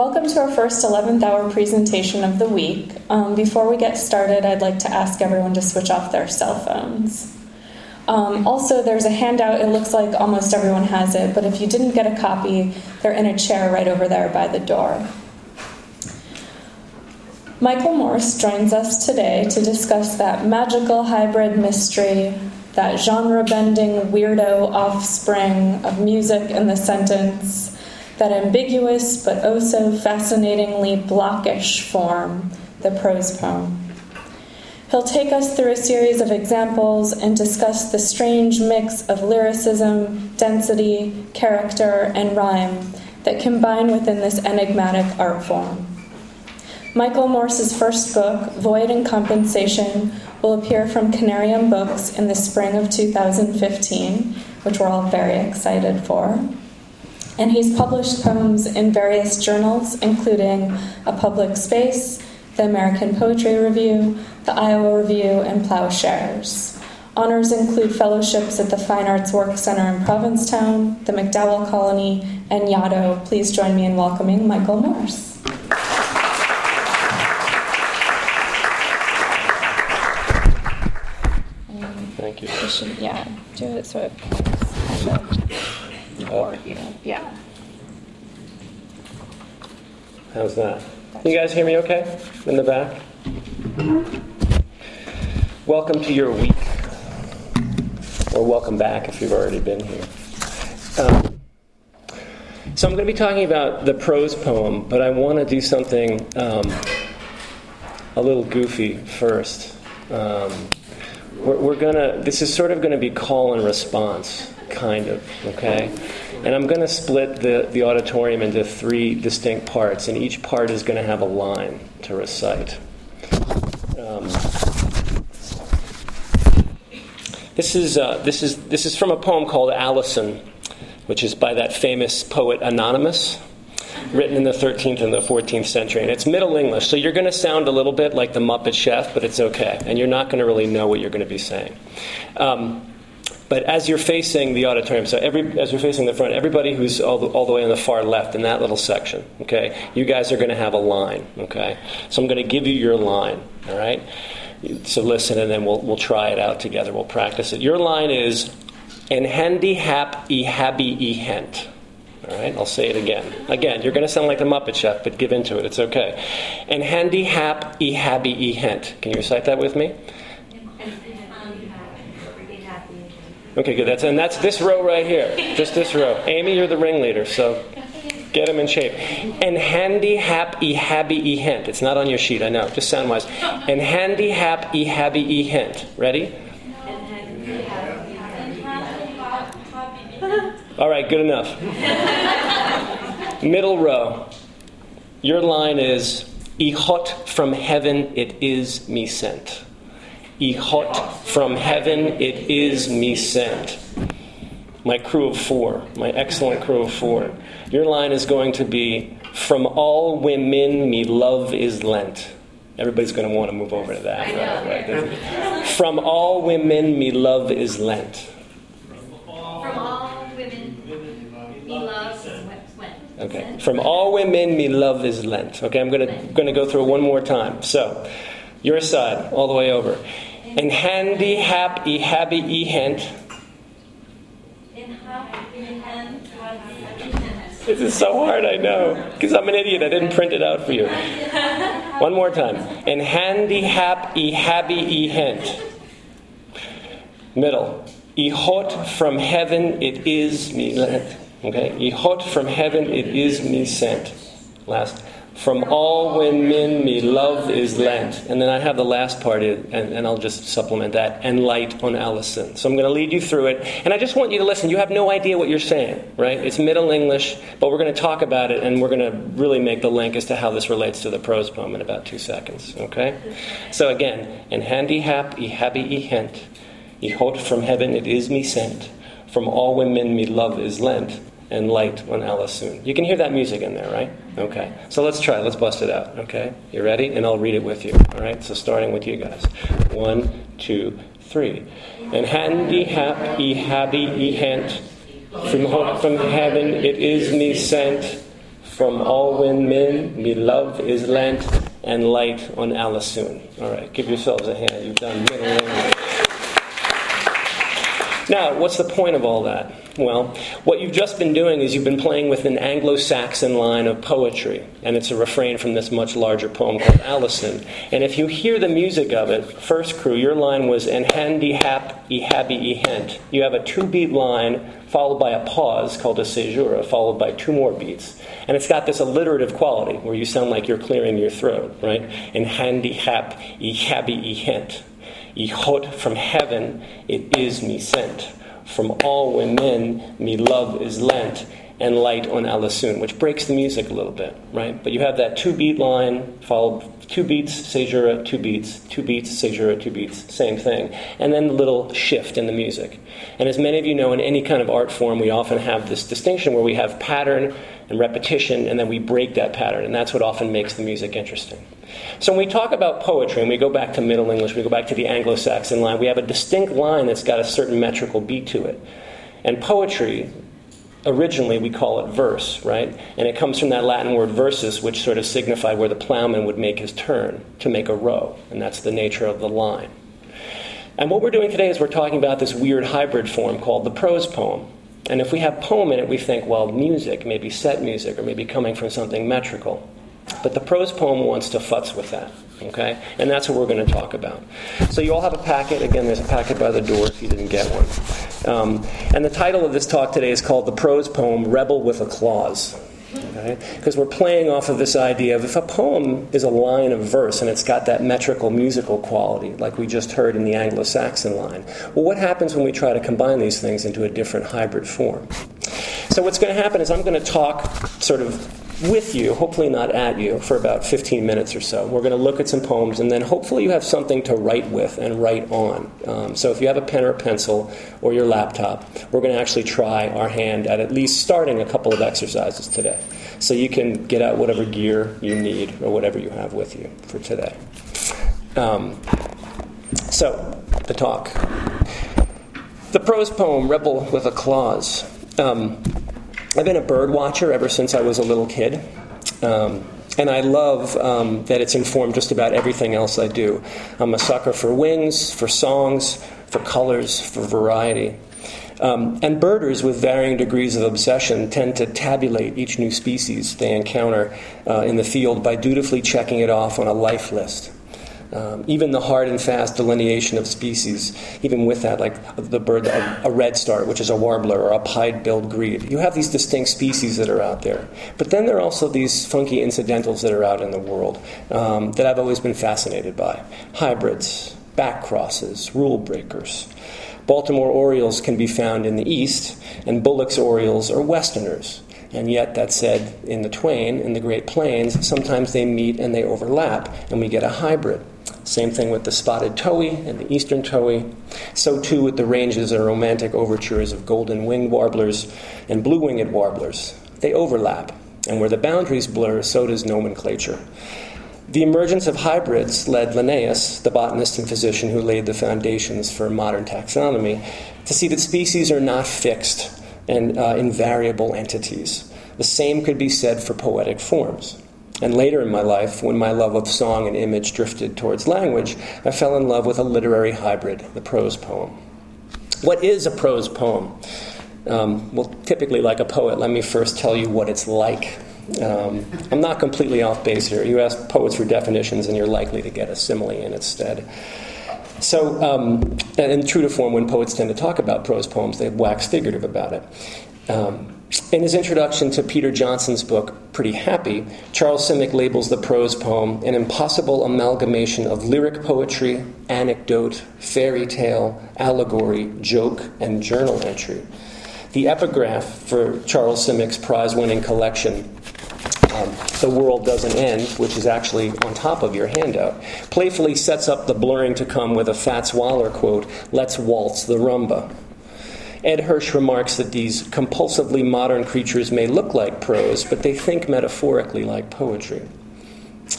Welcome to our first 11th hour presentation of the week. Um, before we get started, I'd like to ask everyone to switch off their cell phones. Um, also, there's a handout. It looks like almost everyone has it, but if you didn't get a copy, they're in a chair right over there by the door. Michael Morse joins us today to discuss that magical hybrid mystery, that genre bending weirdo offspring of music in the sentence, that ambiguous but oh so fascinatingly blockish form, the prose poem. He'll take us through a series of examples and discuss the strange mix of lyricism, density, character, and rhyme that combine within this enigmatic art form. Michael Morse's first book, Void and Compensation, will appear from Canarium Books in the spring of 2015, which we're all very excited for. And he's published poems in various journals, including A Public Space, the American Poetry Review, the Iowa Review, and Plowshares. Honors include fellowships at the Fine Arts Work Center in Provincetown, the MacDowell Colony, and Yaddo. Please join me in welcoming Michael Morse. Thank you. Should, yeah, do it so it toward you. Yeah. How's that? Can you guys hear me okay in the back? Welcome to your week. Or welcome back if you've already been here. Um, so I'm going to be talking about the prose poem, but I want to do something um, a little goofy first. Um, we're, we're going to, this is sort of going to be call and response, kind of, okay? And I'm going to split the, the auditorium into three distinct parts, and each part is going to have a line to recite. Um, this is, uh, this, is, this is from a poem called Alison, which is by that famous poet Anonymous, written in the 13th and the 14th century. And it's Middle English, so you're going to sound a little bit like the Muppet Chef, but it's okay. And you're not going to really know what you're going to be saying. Um, but as you're facing the auditorium, so every, as you're facing the front, everybody who's all the, all the way on the far left in that little section, okay, you guys are going to have a line, okay? So I'm going to give you your line, all right? So listen, and then we'll, we'll try it out together. We'll practice it. Your line is, en handy hap e happy e hent. All right, I'll say it again. Again, you're going to sound like the Muppet Chef, but give into it. It's okay. En handy hap e happy e hent. Can you recite that with me? Okay, good. That's and that's this row right here. Just this row. Amy, you're the ringleader, so get them in shape. And handy hap e habby e. It's not on your sheet, I know. Just sound wise. And handy hap e habby e. Ready? All right, good enough. Middle row. Your line is E hot from heaven it is me sent. Hot from heaven it is me sent. My crew of four, my excellent crew of four. Your line is going to be From all women me love is lent. Everybody's going to want to move over to that. Right, right. From all women me love is lent. From all women, me love is went. Okay. From all women me love is lent. Okay, I'm going to going to go through it one more time. So, your side all the way over. And handy hap e habby e hent. This is so hard, I know, because I'm an idiot. I didn't print it out for you. One more time. And handy hap e habby e hent. Middle. E hot from heaven it is me lent. Okay? E hot from heaven it is me sent. Last. From all women me love is lent. And then I have the last part, and, and I'll just supplement that, and light on Allison. So I'm going to lead you through it. And I just want you to listen. You have no idea what you're saying, right? It's Middle English, but we're going to talk about it, and we're going to really make the link as to how this relates to the prose poem in about two seconds, okay? So again, in handy hap, e happy e hent, e hot from heaven it is me sent. From all women me love is lent and light on Allison. You can hear that music in there, right? Okay. So let's try. Let's bust it out. Okay. You ready? And I'll read it with you. All right. So starting with you guys. One, two, three. And handy hap e habby e hent. From from heaven it is me sent. From all when men me love is lent and light on Alisoun. All right, give yourselves a hand. You've done middle. Now, what's the point of all that? Well, what you've just been doing is you've been playing with an Anglo Saxon line of poetry, and it's a refrain from this much larger poem called Allison. And if you hear the music of it, first crew, your line was en handy hap e happy e hent. You have a two beat line followed by a pause called a caesura, followed by two more beats. And it's got this alliterative quality where you sound like you're clearing your throat, right? En handy hap e happy e hent. Yichot from heaven, it is me sent. From all women, me love is lent, and light on Alisoun, which breaks the music a little bit, right? But you have that two beat line, followed two beats, caesura, two beats, two beats, caesura, two beats, same thing. And then the little shift in the music. And as many of you know, in any kind of art form, we often have this distinction where we have pattern and repetition, and then we break that pattern, and that's what often makes the music interesting. So when we talk about poetry, and we go back to Middle English, we go back to the Anglo Saxon line, we have a distinct line that's got a certain metrical beat to it. And poetry, originally we call it verse, right? And it comes from that Latin word versus, which sort of signified where the plowman would make his turn to make a row, and that's the nature of the line. And what we're doing today is we're talking about this weird hybrid form called the prose poem. And if we have poem in it, we think, well, music, maybe set music, or maybe coming from something metrical. But the prose poem wants to futz with that, okay? And that's what we're going to talk about. So you all have a packet. Again, there's a packet by the door if you didn't get one. Um, and the title of this talk today is called The Prose Poem Rebel with a Clause. Okay? Because we're playing off of this idea of if a poem is a line of verse and it's got that metrical musical quality, like we just heard in the Anglo Saxon line, well, what happens when we try to combine these things into a different hybrid form? So, what's going to happen is I'm going to talk sort of with you, hopefully not at you, for about 15 minutes or so. We're going to look at some poems, and then hopefully you have something to write with and write on. Um, so if you have a pen or a pencil or your laptop, we're going to actually try our hand at at least starting a couple of exercises today. So you can get out whatever gear you need or whatever you have with you for today. Um, so, the talk. The prose poem, Rebel with a Clause. Um, I've been a bird watcher ever since I was a little kid. Um, and I love um, that it's informed just about everything else I do. I'm a sucker for wings, for songs, for colors, for variety. Um, and birders with varying degrees of obsession tend to tabulate each new species they encounter uh, in the field by dutifully checking it off on a life list. Um, even the hard and fast delineation of species, even with that, like the bird, a, a redstart, which is a warbler, or a pied-billed grebe, you have these distinct species that are out there. But then there are also these funky incidentals that are out in the world um, that I've always been fascinated by: hybrids, back crosses, rule breakers. Baltimore Orioles can be found in the east, and Bullock's Orioles are Westerners. And yet, that said, in the twain, in the Great Plains, sometimes they meet and they overlap, and we get a hybrid. Same thing with the spotted towhee and the eastern towhee. So too with the ranges and romantic overtures of golden winged warblers and blue winged warblers. They overlap, and where the boundaries blur, so does nomenclature. The emergence of hybrids led Linnaeus, the botanist and physician who laid the foundations for modern taxonomy, to see that species are not fixed and uh, invariable entities. The same could be said for poetic forms. And later in my life, when my love of song and image drifted towards language, I fell in love with a literary hybrid, the prose poem. What is a prose poem? Um, well, typically, like a poet, let me first tell you what it's like. Um, I'm not completely off base here. You ask poets for definitions, and you're likely to get a simile in its stead. So, um, and, true to form, when poets tend to talk about prose poems, they wax figurative about it. Um, in his introduction to Peter Johnson's book, Pretty Happy, Charles Simic labels the prose poem an impossible amalgamation of lyric poetry, anecdote, fairy tale, allegory, joke, and journal entry. The epigraph for Charles Simic's prize winning collection, um, The World Doesn't End, which is actually on top of your handout, playfully sets up the blurring to come with a Fats Waller quote Let's waltz the rumba. Ed Hirsch remarks that these compulsively modern creatures may look like prose, but they think metaphorically like poetry.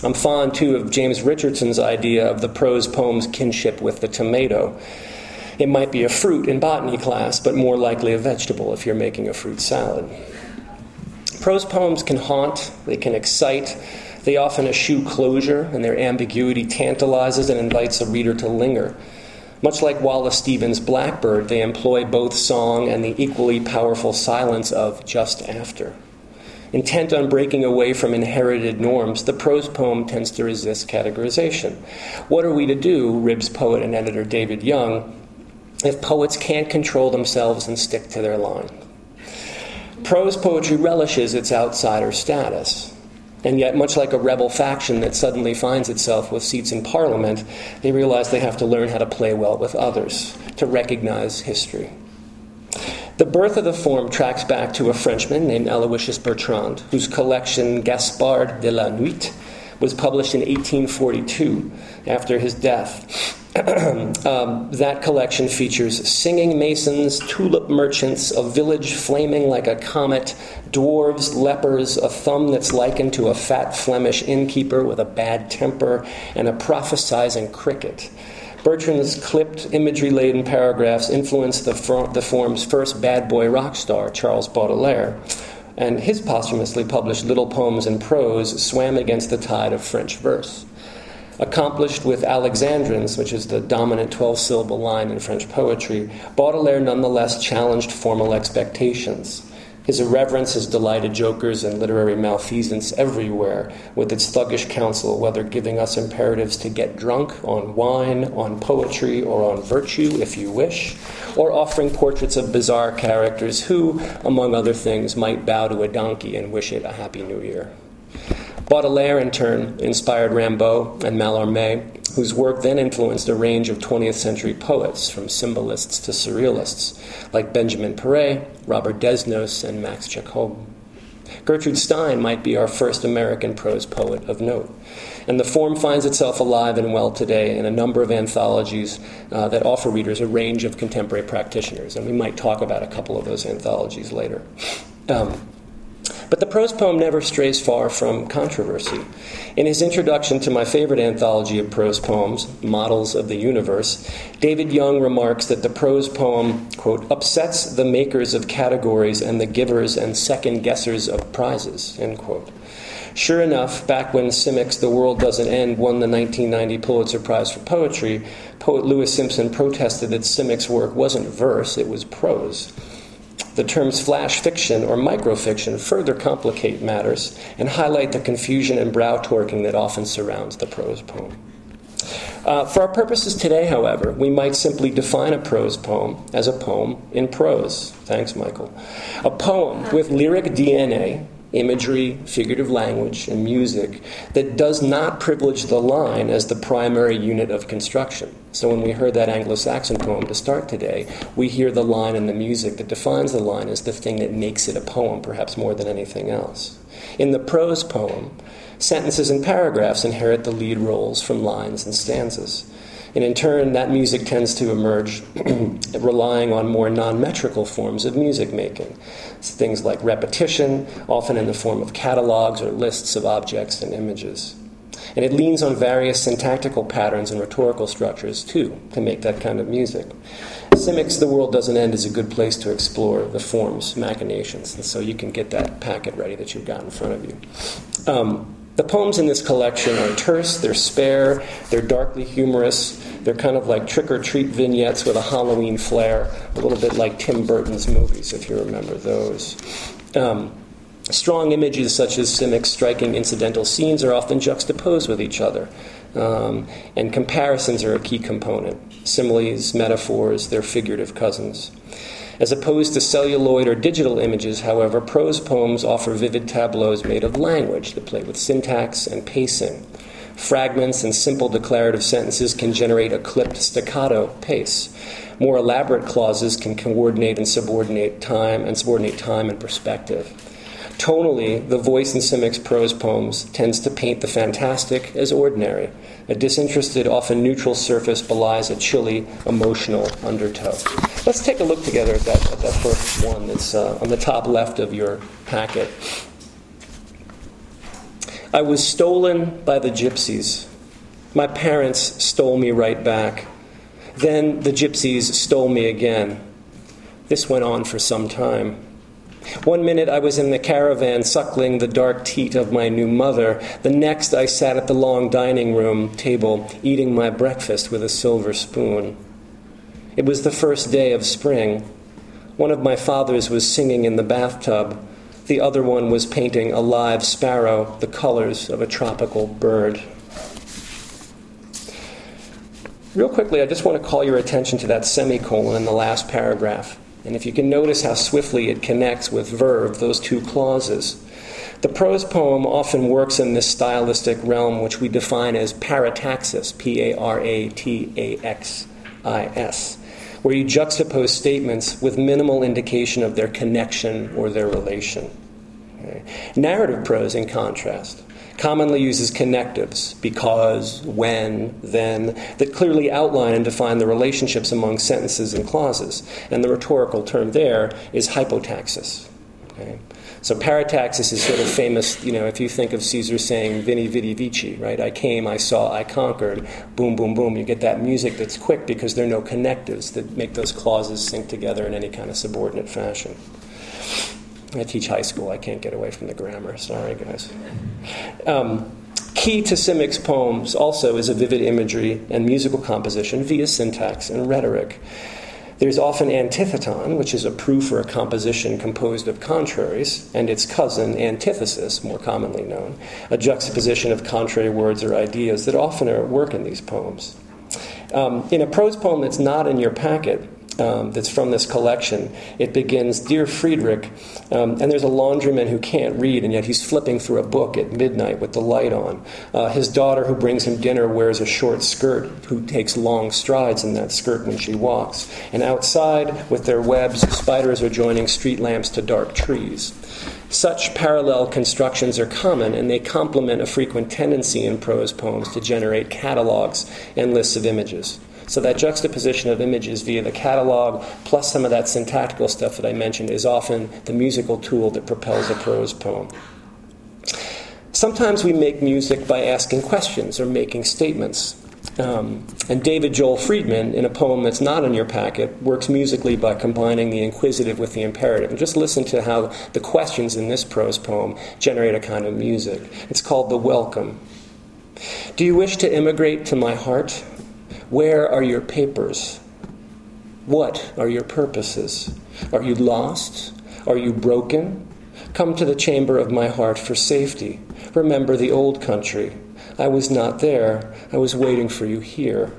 I'm fond, too, of James Richardson's idea of the prose poem's kinship with the tomato. It might be a fruit in botany class, but more likely a vegetable if you're making a fruit salad. Prose poems can haunt, they can excite, they often eschew closure, and their ambiguity tantalizes and invites a reader to linger. Much like Wallace Stevens' Blackbird, they employ both song and the equally powerful silence of just after. Intent on breaking away from inherited norms, the prose poem tends to resist categorization. What are we to do, Ribs poet and editor David Young, if poets can't control themselves and stick to their line? Prose poetry relishes its outsider status. And yet, much like a rebel faction that suddenly finds itself with seats in parliament, they realize they have to learn how to play well with others, to recognize history. The birth of the form tracks back to a Frenchman named Aloysius Bertrand, whose collection Gaspard de la Nuit was published in 1842 after his death. um, that collection features singing masons, tulip merchants, a village flaming like a comet, dwarves, lepers, a thumb that's likened to a fat Flemish innkeeper with a bad temper, and a prophesizing cricket. Bertrand's clipped, imagery laden paragraphs influenced the, the form's first bad boy rock star, Charles Baudelaire, and his posthumously published Little Poems in Prose swam against the tide of French verse. Accomplished with Alexandrines, which is the dominant 12 syllable line in French poetry, Baudelaire nonetheless challenged formal expectations. His irreverence has delighted jokers and literary malfeasance everywhere, with its thuggish counsel, whether giving us imperatives to get drunk on wine, on poetry, or on virtue, if you wish, or offering portraits of bizarre characters who, among other things, might bow to a donkey and wish it a happy new year. Baudelaire, in turn, inspired Rimbaud and Mallarmé, whose work then influenced a range of 20th century poets, from symbolists to surrealists, like Benjamin Péret, Robert Desnos, and Max Jacob. Gertrude Stein might be our first American prose poet of note. And the form finds itself alive and well today in a number of anthologies uh, that offer readers a range of contemporary practitioners. And we might talk about a couple of those anthologies later. Um, but the prose poem never strays far from controversy. In his introduction to my favorite anthology of prose poems, Models of the Universe, David Young remarks that the prose poem, quote, upsets the makers of categories and the givers and second guessers of prizes, end quote. Sure enough, back when Simic's The World Doesn't End won the 1990 Pulitzer Prize for Poetry, poet Louis Simpson protested that Simic's work wasn't verse, it was prose. The terms flash fiction or microfiction further complicate matters and highlight the confusion and brow torquing that often surrounds the prose poem. Uh, for our purposes today, however, we might simply define a prose poem as a poem in prose. Thanks, Michael. A poem with lyric DNA imagery, figurative language, and music that does not privilege the line as the primary unit of construction. So when we heard that Anglo Saxon poem to start today, we hear the line and the music that defines the line as the thing that makes it a poem, perhaps more than anything else. In the prose poem, sentences and paragraphs inherit the lead roles from lines and stanzas. And in turn, that music tends to emerge relying on more non metrical forms of music making. things like repetition, often in the form of catalogs or lists of objects and images. And it leans on various syntactical patterns and rhetorical structures, too, to make that kind of music. Simic's The World Doesn't End is a good place to explore the form's machinations, and so you can get that packet ready that you've got in front of you. Um, the poems in this collection are terse, they're spare, they're darkly humorous, they're kind of like trick or treat vignettes with a Halloween flair, a little bit like Tim Burton's movies, if you remember those. Um, strong images such as Simic's striking incidental scenes are often juxtaposed with each other, um, and comparisons are a key component. Similes, metaphors, they're figurative cousins. As opposed to celluloid or digital images, however, prose poems offer vivid tableaus made of language that play with syntax and pacing. Fragments and simple declarative sentences can generate a clipped staccato pace. More elaborate clauses can coordinate and subordinate time and subordinate time and perspective. Tonally, the voice in Simic's prose poems tends to paint the fantastic as ordinary. A disinterested, often neutral surface belies a chilly, emotional undertow. Let's take a look together at that, at that first one that's uh, on the top left of your packet. I was stolen by the gypsies. My parents stole me right back. Then the gypsies stole me again. This went on for some time. One minute I was in the caravan suckling the dark teat of my new mother. The next I sat at the long dining room table eating my breakfast with a silver spoon. It was the first day of spring. One of my fathers was singing in the bathtub. The other one was painting a live sparrow, the colors of a tropical bird. Real quickly, I just want to call your attention to that semicolon in the last paragraph. And if you can notice how swiftly it connects with verb, those two clauses. The prose poem often works in this stylistic realm, which we define as parataxis, P A R A T A X I S, where you juxtapose statements with minimal indication of their connection or their relation. Narrative prose, in contrast, commonly uses connectives because, when, then, that clearly outline and define the relationships among sentences and clauses. And the rhetorical term there is hypotaxis. Okay? So parataxis is sort of famous, you know, if you think of Caesar saying veni vidi vici, right? I came, I saw, I conquered, boom, boom, boom. You get that music that's quick because there are no connectives that make those clauses sync together in any kind of subordinate fashion. I teach high school. I can't get away from the grammar. Sorry, guys. Um, key to Simic's poems also is a vivid imagery and musical composition via syntax and rhetoric. There's often antitheton, which is a proof or a composition composed of contraries, and its cousin, antithesis, more commonly known, a juxtaposition of contrary words or ideas that often are at work in these poems. Um, in a prose poem that's not in your packet, um, that's from this collection. It begins Dear Friedrich, um, and there's a laundryman who can't read, and yet he's flipping through a book at midnight with the light on. Uh, his daughter, who brings him dinner, wears a short skirt, who takes long strides in that skirt when she walks. And outside, with their webs, spiders are joining street lamps to dark trees. Such parallel constructions are common, and they complement a frequent tendency in prose poems to generate catalogs and lists of images. So that juxtaposition of images via the catalog, plus some of that syntactical stuff that I mentioned, is often the musical tool that propels a prose poem. Sometimes we make music by asking questions or making statements. Um, and David Joel Friedman, in a poem that's not in your packet, works musically by combining the inquisitive with the imperative. And just listen to how the questions in this prose poem generate a kind of music. It's called The Welcome. Do you wish to immigrate to my heart? Where are your papers? What are your purposes? Are you lost? Are you broken? Come to the chamber of my heart for safety. Remember the old country. I was not there. I was waiting for you here.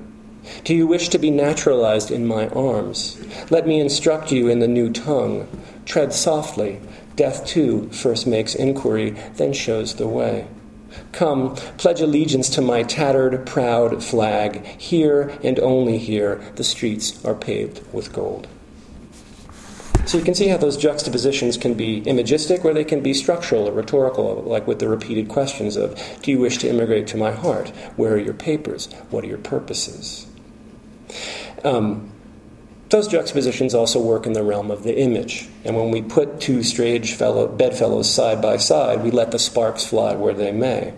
Do you wish to be naturalized in my arms? Let me instruct you in the new tongue. Tread softly. Death, too, first makes inquiry, then shows the way. Come, pledge allegiance to my tattered, proud flag. Here and only here the streets are paved with gold. So you can see how those juxtapositions can be imagistic or they can be structural or rhetorical, like with the repeated questions of Do you wish to immigrate to my heart? Where are your papers? What are your purposes? Um, those juxtapositions also work in the realm of the image. And when we put two strange fellow, bedfellows side by side, we let the sparks fly where they may.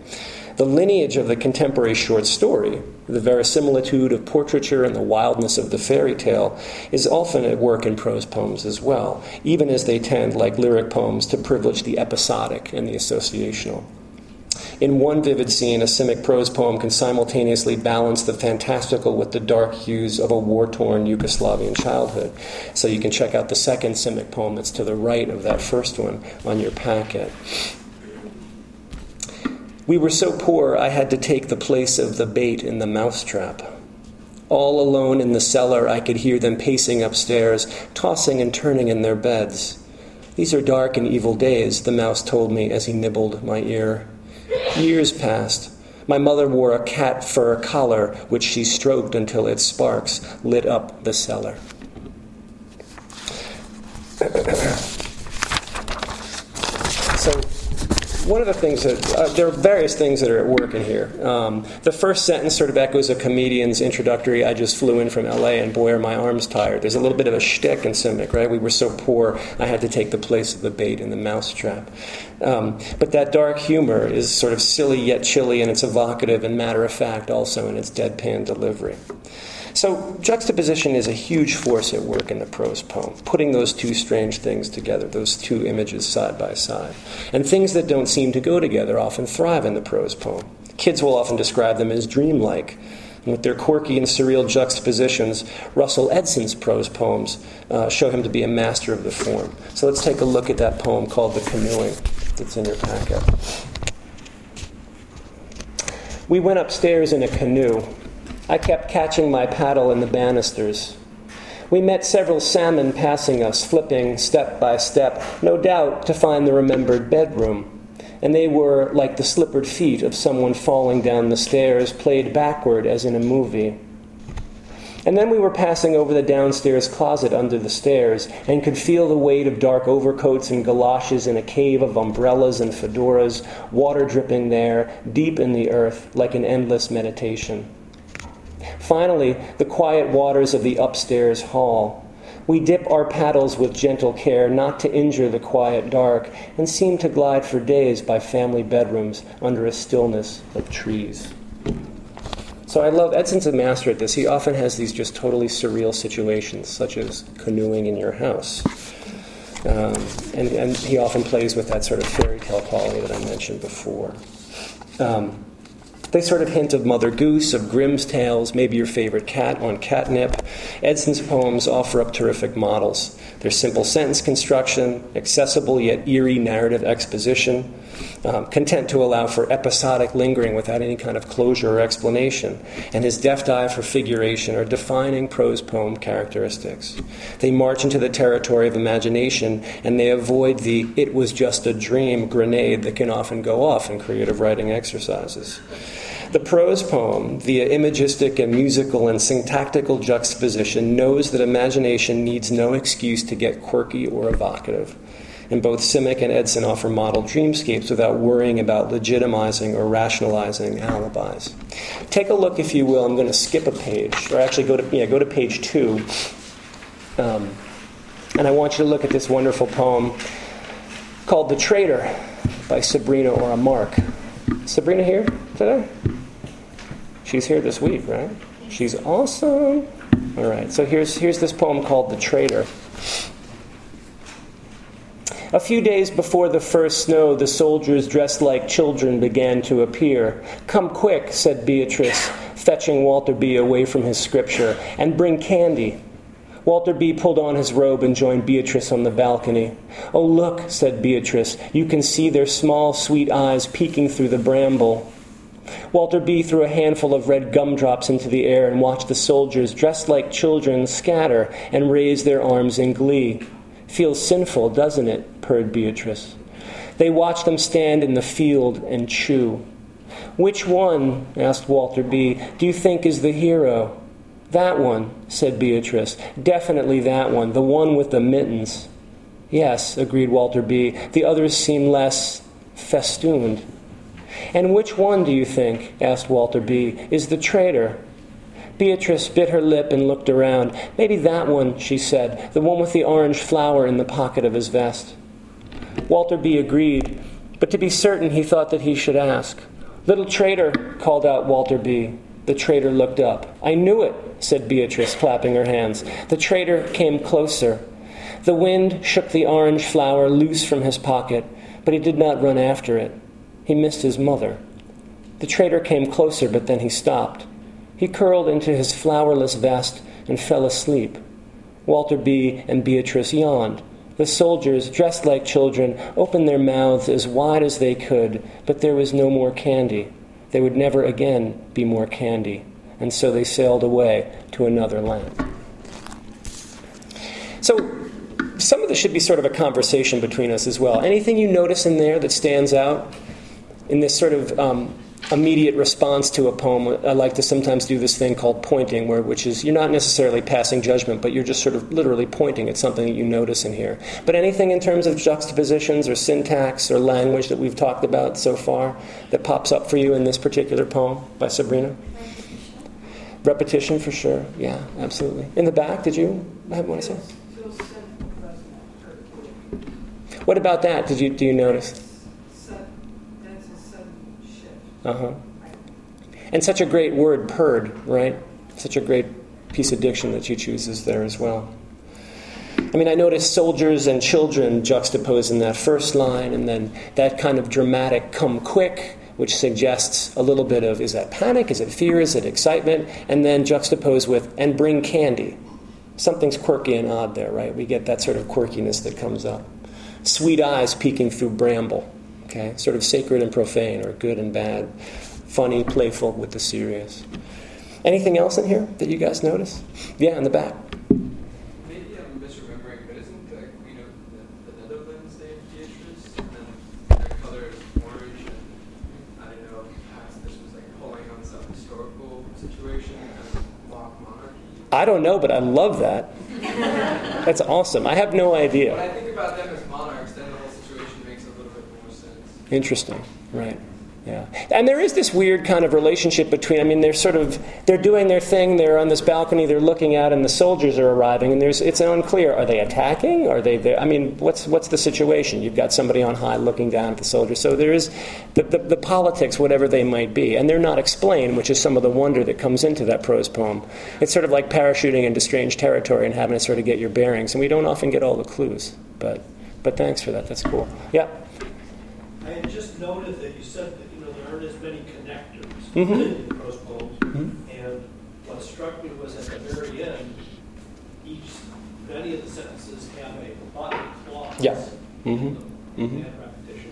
The lineage of the contemporary short story, the verisimilitude of portraiture and the wildness of the fairy tale, is often at work in prose poems as well, even as they tend, like lyric poems, to privilege the episodic and the associational. In one vivid scene, a Simic prose poem can simultaneously balance the fantastical with the dark hues of a war torn Yugoslavian childhood. So you can check out the second Simic poem that's to the right of that first one on your packet. We were so poor, I had to take the place of the bait in the mousetrap. All alone in the cellar, I could hear them pacing upstairs, tossing and turning in their beds. These are dark and evil days, the mouse told me as he nibbled my ear. Years passed. My mother wore a cat fur collar, which she stroked until its sparks lit up the cellar. so, one of the things that uh, there are various things that are at work in here. Um, the first sentence sort of echoes a comedian's introductory. I just flew in from L.A. and boy are my arms tired. There's a little bit of a shtick in Simic, right? We were so poor, I had to take the place of the bait in the mousetrap. Um, but that dark humor is sort of silly yet chilly, and it's evocative and matter of fact also in its deadpan delivery. So, juxtaposition is a huge force at work in the prose poem, putting those two strange things together, those two images side by side. And things that don't seem to go together often thrive in the prose poem. Kids will often describe them as dreamlike. And with their quirky and surreal juxtapositions, Russell Edson's prose poems uh, show him to be a master of the form. So let's take a look at that poem called The Canoeing that's in your packet. We went upstairs in a canoe. I kept catching my paddle in the banisters. We met several salmon passing us, flipping step by step, no doubt to find the remembered bedroom. And they were like the slippered feet of someone falling down the stairs, played backward as in a movie. And then we were passing over the downstairs closet under the stairs and could feel the weight of dark overcoats and galoshes in a cave of umbrellas and fedoras, water dripping there, deep in the earth, like an endless meditation. Finally, the quiet waters of the upstairs hall. We dip our paddles with gentle care, not to injure the quiet dark, and seem to glide for days by family bedrooms under a stillness of trees. So I love Edson's a master at this. He often has these just totally surreal situations, such as canoeing in your house. Um, and, and, he often plays with that sort of fairy tale quality that I mentioned before. Um, they sort of hint of Mother Goose, of Grimm's tales, maybe your favorite cat on catnip. Edson's poems offer up terrific models. Their simple sentence construction, accessible yet eerie narrative exposition, um, content to allow for episodic lingering without any kind of closure or explanation, and his deft eye for figuration are defining prose poem characteristics. They march into the territory of imagination and they avoid the it was just a dream grenade that can often go off in creative writing exercises. The prose poem, via imagistic and musical and syntactical juxtaposition, knows that imagination needs no excuse to get quirky or evocative. And both Simic and Edson offer model dreamscapes without worrying about legitimizing or rationalizing alibis. Take a look, if you will. I'm going to skip a page, or actually go to yeah, go to page two. Um, and I want you to look at this wonderful poem called "The Traitor" by Sabrina Orah Mark. Sabrina here today? She's here this week, right? She's awesome. All right, so here's, here's this poem called The Traitor. A few days before the first snow, the soldiers dressed like children began to appear. Come quick, said Beatrice, fetching Walter B. away from his scripture, and bring candy. Walter B. pulled on his robe and joined Beatrice on the balcony. Oh, look, said Beatrice, you can see their small, sweet eyes peeking through the bramble. Walter B. threw a handful of red gumdrops into the air and watched the soldiers, dressed like children, scatter and raise their arms in glee. Feels sinful, doesn't it? purred Beatrice. They watched them stand in the field and chew. Which one, asked Walter B., do you think is the hero? That one, said Beatrice. Definitely that one, the one with the mittens. Yes, agreed Walter B. The others seem less festooned. And which one, do you think, asked Walter B., is the traitor? Beatrice bit her lip and looked around. Maybe that one, she said, the one with the orange flower in the pocket of his vest. Walter B. agreed, but to be certain, he thought that he should ask. Little traitor, called out Walter B. The traitor looked up. I knew it, said Beatrice, clapping her hands. The traitor came closer. The wind shook the orange flower loose from his pocket, but he did not run after it. He missed his mother. The traitor came closer, but then he stopped. He curled into his flowerless vest and fell asleep. Walter B. and Beatrice yawned. The soldiers, dressed like children, opened their mouths as wide as they could, but there was no more candy. There would never again be more candy, and so they sailed away to another land. So, some of this should be sort of a conversation between us as well. Anything you notice in there that stands out? In this sort of um, immediate response to a poem, I like to sometimes do this thing called pointing, where which is you're not necessarily passing judgment, but you're just sort of literally pointing at something that you notice in here. But anything in terms of juxtapositions or syntax or language that we've talked about so far that pops up for you in this particular poem by Sabrina? Repetition for sure. Yeah, absolutely. In the back, did you have want to say? What about that? Did you do you notice? Uh huh. And such a great word, purred, right? Such a great piece of diction that she chooses there as well. I mean, I notice soldiers and children juxtaposed in that first line, and then that kind of dramatic come quick, which suggests a little bit of is that panic, is it fear, is it excitement, and then juxtaposed with and bring candy. Something's quirky and odd there, right? We get that sort of quirkiness that comes up. Sweet eyes peeking through bramble, okay? Sort of sacred and profane, or good and bad, funny, playful with the serious. Anything else in here that you guys notice? Yeah, in the back. Maybe I'm misremembering, but isn't the Queen of the, the Netherlands named Beatrice? And then their color is orange, and I don't know if perhaps this was like pulling on some historical situation and mock monarchy. I don't know, but I love that. That's awesome. I have no When idea. I think about them as monarchs, then the whole situation makes a little bit more sense. Interesting, right? Yeah, and there is this weird kind of relationship between. I mean, they're sort of they're doing their thing. They're on this balcony. They're looking out, and the soldiers are arriving. And there's it's unclear. Are they attacking? Are they there? I mean, what's what's the situation? You've got somebody on high looking down at the soldiers. So there is the, the, the politics, whatever they might be, and they're not explained, which is some of the wonder that comes into that prose poem. It's sort of like parachuting into strange territory and having to sort of get your bearings, and we don't often get all the clues. But but thanks for that. That's cool. Yeah. I had just noted that you said that, you know, there aren't as many connectors Mhm. in the prose poems. Mhm. And what struck me was at the very end, each, many of the sentences have a body clause. Yeah. Mhm. in them, Mhm. And repetition.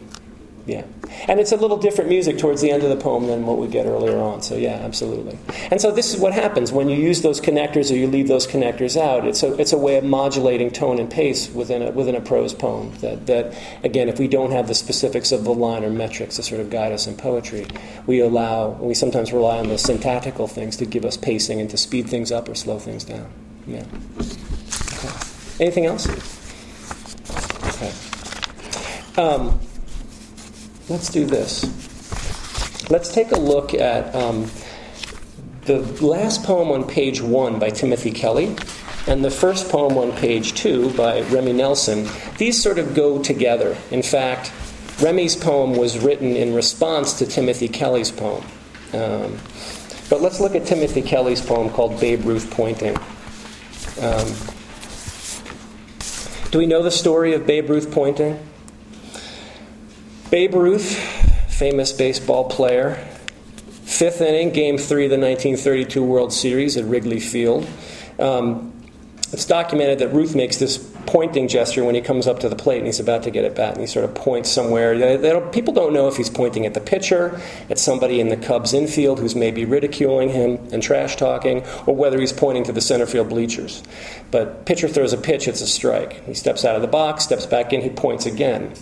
Yeah. And it's a little different music towards the end of the poem than what we get earlier on. So, yeah, absolutely. And so, this is what happens when you use those connectors or you leave those connectors out. It's a, it's a way of modulating tone and pace within a, within a prose poem. That, that, again, if we don't have the specifics of the line or metrics to sort of guide us in poetry, we allow, we sometimes rely on the syntactical things to give us pacing and to speed things up or slow things down. Yeah. Okay. Anything else? Okay. Um, let's do this. Let's take a look at um, the last poem on page one by Timothy Kelly and the first poem on page two by Remy Nelson. These sort of go together. In fact, Remy's poem was written in response to Timothy Kelly's poem. Um, but let's look at Timothy Kelly's poem called Babe Ruth Pointing. Um, do we know the story of Babe Ruth Pointing? Babe Ruth, famous baseball player, fifth inning, game three of the 1932 World Series at Wrigley Field. Um, it's documented that Ruth makes this pointing gesture when he comes up to the plate and he's about to get at bat, and he sort of points somewhere. People don't know if he's pointing at the pitcher, at somebody in the Cubs infield who's maybe ridiculing him and trash talking, or whether he's pointing to the center field bleachers. But pitcher throws a pitch, it's a strike. He steps out of the box, steps back in, he points again.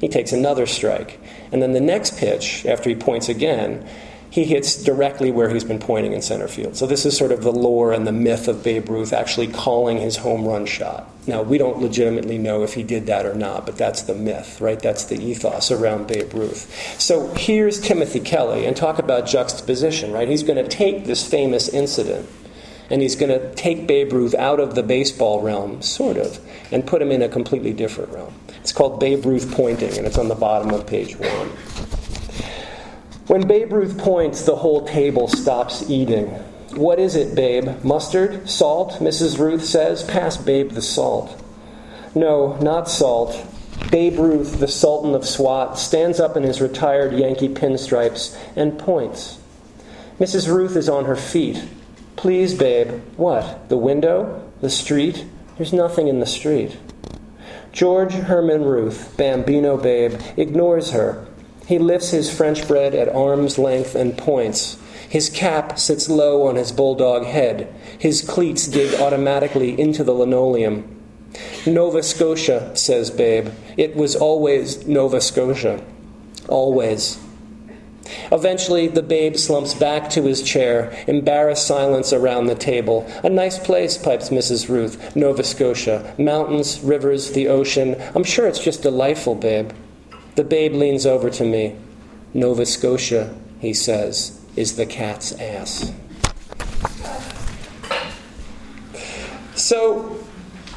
He takes another strike. And then the next pitch, after he points again, he hits directly where he's been pointing in center field. So this is sort of the lore and the myth of Babe Ruth actually calling his home run shot. Now, we don't legitimately know if he did that or not, but that's the myth, right? That's the ethos around Babe Ruth. So here's Timothy Kelly, and talk about juxtaposition, right? He's going to take this famous incident and he's going to take Babe Ruth out of the baseball realm, sort of, and put him in a completely different realm. It's called Babe Ruth Pointing, and it's on the bottom of page one. When Babe Ruth points, the whole table stops eating. What is it, babe? Mustard? Salt? Mrs. Ruth says. Pass Babe the salt. No, not salt. Babe Ruth, the Sultan of SWAT, stands up in his retired Yankee pinstripes and points. Mrs. Ruth is on her feet. Please, babe. What? The window? The street? There's nothing in the street. George Herman Ruth, Bambino Babe, ignores her. He lifts his French bread at arm's length and points. His cap sits low on his bulldog head. His cleats dig automatically into the linoleum. Nova Scotia, says Babe. It was always Nova Scotia. Always. Eventually, the babe slumps back to his chair, embarrassed silence around the table. A nice place, pipes Mrs. Ruth. Nova Scotia. Mountains, rivers, the ocean. I'm sure it's just delightful, babe. The babe leans over to me. Nova Scotia, he says, is the cat's ass. So,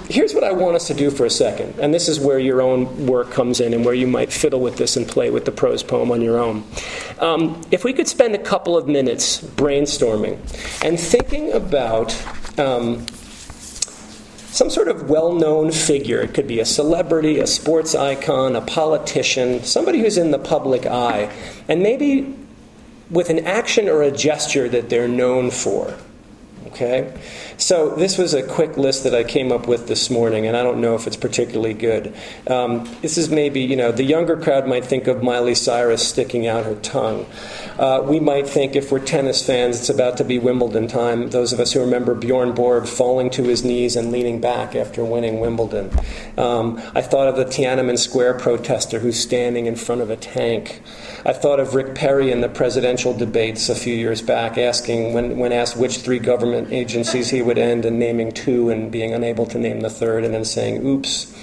here's what I want us to do for a second, and this is where your own work comes in and where you might fiddle with this and play with the prose poem on your own. um, if we could spend a couple of minutes brainstorming and thinking about um, some sort of well known figure. It could be a celebrity, a sports icon, a politician, somebody who's in the public eye, and maybe with an action or a gesture that they're known for. Okay? So, this was a quick list that I came up with this morning, and I don't know if it's particularly good. Um, this is maybe, you know, the younger crowd might think of Miley Cyrus sticking out her tongue. Uh, we might think, if we're tennis fans, it's about to be Wimbledon time. Those of us who remember Bjorn Borg falling to his knees and leaning back after winning Wimbledon. Um, I thought of the Tiananmen Square protester who's standing in front of a tank. I thought of Rick Perry in the presidential debates a few years back, asking, when, when asked which three government agencies he would end, in naming two and being unable to name the third, and then saying, oops.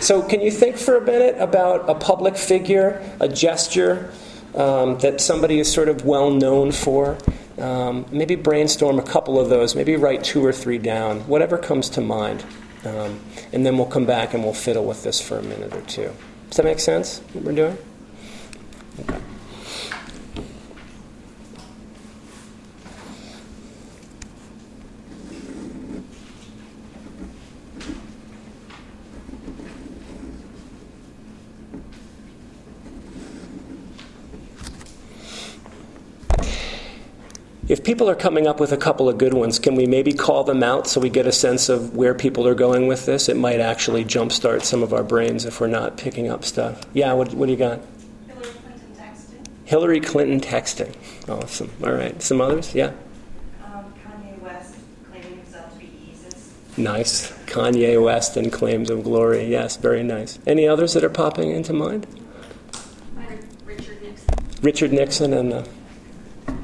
So, can you think for a minute about a public figure, a gesture um, that somebody is sort of well known for? Um, maybe brainstorm a couple of those, maybe write two or three down, whatever comes to mind. Um, and then we'll come back and we'll fiddle with this for a minute or two. Does that make sense, what we're doing? Okay. If people are coming up with a couple of good ones, can we maybe call them out so we get a sense of where people are going with this? It might actually jumpstart some of our brains if we're not picking up stuff. Yeah, what, what do you got? Hillary Clinton texting. Hillary Clinton texting. Awesome. All right. Some others? Yeah. Um, Kanye West claiming himself to be Jesus. Nice. Kanye West and claims of glory. Yes, very nice. Any others that are popping into mind? Richard Nixon. Richard Nixon and the,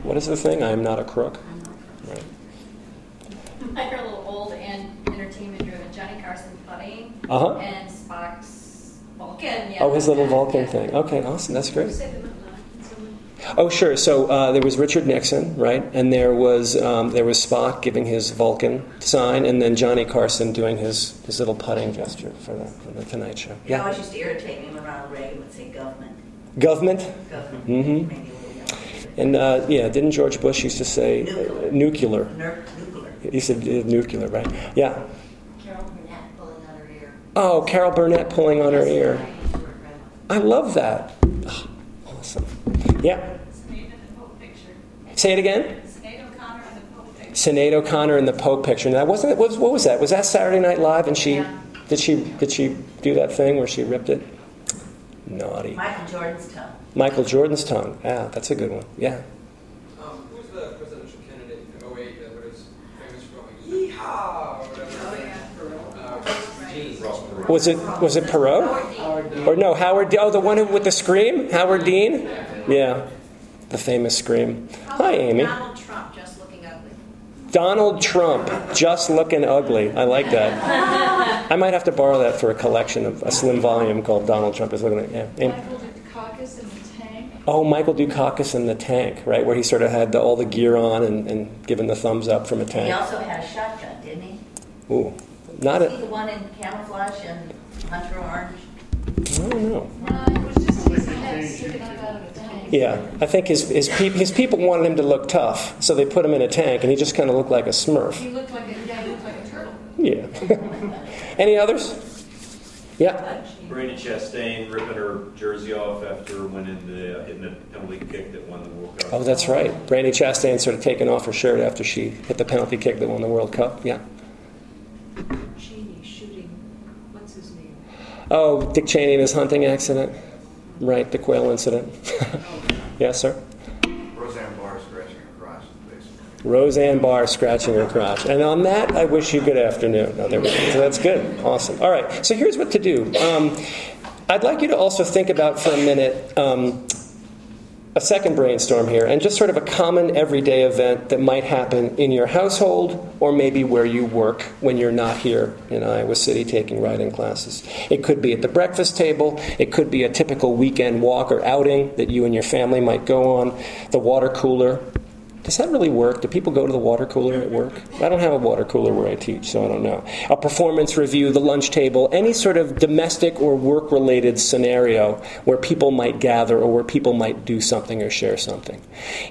what is the thing? I am not a crook. Right. I heard a little old and entertainment driven. Johnny Carson putting. Uh-huh. And Spock's Vulcan. Yeah, Oh, his little Vulcan yeah. thing. Okay, awesome. That's great. Say them out loud. Someone- Oh, sure. So uh, there was Richard Nixon, right? And there was um, there was Spock giving his Vulcan sign, and then Johnny Carson doing his, his little putting gesture for the, for the Tonight Show. It always used to irritate me when Ronald Reagan would say government. Government. Government. Mhm. Maybe a little younger. And uh, yeah, didn't George Bush used to say uh, nuclear? Ner- nuclear. He said uh, nuclear, right? Yeah. Carol Burnett pulling on her ear. Oh, Carol Burnett pulling on her ear. To her grandma. I love that. Oh, awesome. Yeah. Sinead in the Pope picture. Say it again. Sinead O'Connor in the Pope picture. Sinead O'Connor in the Pope picture. Now, wasn't it? Was, what was that? Was that Saturday Night Live? And she Yeah. did she did she do that thing where she ripped it? Naughty. Michael Jordan's tongue. Michael Jordan's tongue. Yeah, that's a good one. Yeah. Um, who's the presidential candidate in 08 that was famous for going, yeehaw, or whatever? Uh, Was it was it Perot? Or no, Howard? De- oh, the one who, with the scream, Howard Dean. Yeah, the famous scream. Hi, Amy. Donald Trump just looking ugly. Donald Trump, just looking ugly. I like that. I might have to borrow that for a collection of a slim volume called Donald Trump is looking at. Yeah. Amy? Michael Dukakis in the tank. Oh, Michael Dukakis in the tank, right, where he sort of had the, all the gear on and, and giving the thumbs up from a tank. He also had a shotgun, didn't he? Ooh, not Was he a. the one in camouflage and Hunter Orange? I don't know. Uh, it was just his head sticking up out of the tank. Yeah, I think his his, peop his people wanted him to look tough, so they put him in a tank, and he just kind of looked like a Smurf. He looked like a, yeah, he looked like a turtle. Yeah. Any others? Yeah. Brandi Chastain ripping her jersey off after winning the hitting the penalty kick that won the World Cup. Oh, that's right. Brandi Chastain sort of taking off her shirt after she hit the penalty kick that won the World Cup. Yeah. Cheney shooting, what's his name? Oh, Dick Cheney and his hunting accident. Right, the quail incident. yes, sir. Roseanne Barr scratching her crotch in the basement. Roseanne Barr scratching her crotch. And on that, I wish you good afternoon. No, there we go. So that's good. Awesome. All right. So here's what to do. Um, I'd like you to also think about for a minute um, a second brainstorm here, and just sort of a common everyday event that might happen in your household or maybe where you work when you're not here in Iowa City taking writing classes. It could be at the breakfast table, it could be a typical weekend walk or outing that you and your family might go on, the water cooler, Does that really work? Do people go to the water cooler at work? I don't have a water cooler where I teach, so I don't know. A performance review, the lunch table, any sort of domestic or work related scenario where people might gather or where people might do something or share something.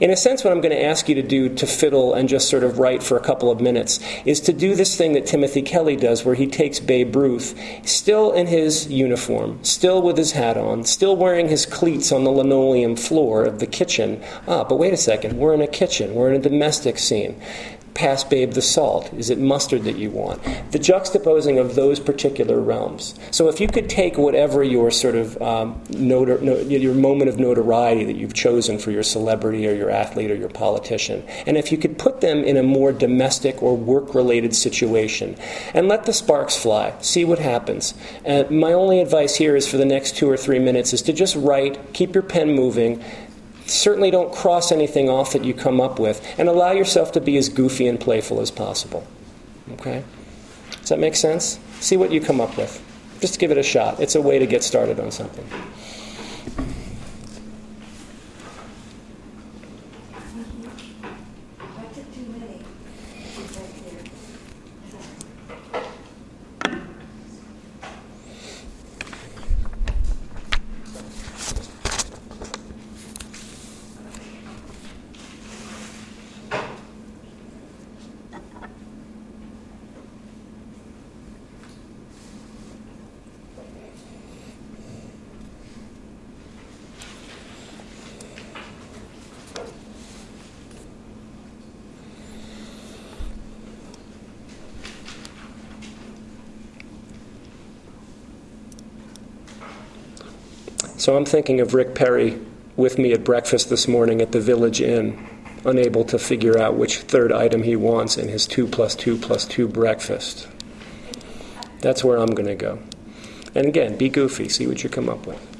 In a sense, what I'm going to ask you to do to fiddle and just sort of write for a couple of minutes is to do this thing that Timothy Kelly does where he takes Babe Ruth, still in his uniform, still with his hat on, still wearing his cleats on the linoleum floor of the kitchen. Ah, but wait a second, we're in a kitchen kitchen. We're in a domestic scene. Pass babe the salt. Is it mustard that you want? The juxtaposing of those particular realms. So if you could take whatever your sort of um, notor- no, your moment of notoriety that you've chosen for your celebrity or your athlete or your politician, and if you could put them in a more domestic or work-related situation, and let the sparks fly, see what happens. And my only advice here is for the next two or three minutes is to just write, keep your pen moving, certainly don't cross anything off that you come up with, and allow yourself to be as goofy and playful as possible. Okay? Does that make sense? See what you come up with. Just give it a shot. It's a way to get started on something. So I'm thinking of Rick Perry with me at breakfast this morning at the Village Inn, unable to figure out which third item he wants in his 2 plus 2 plus 2 breakfast. That's where I'm going to go. And again, be goofy, see what you come up with.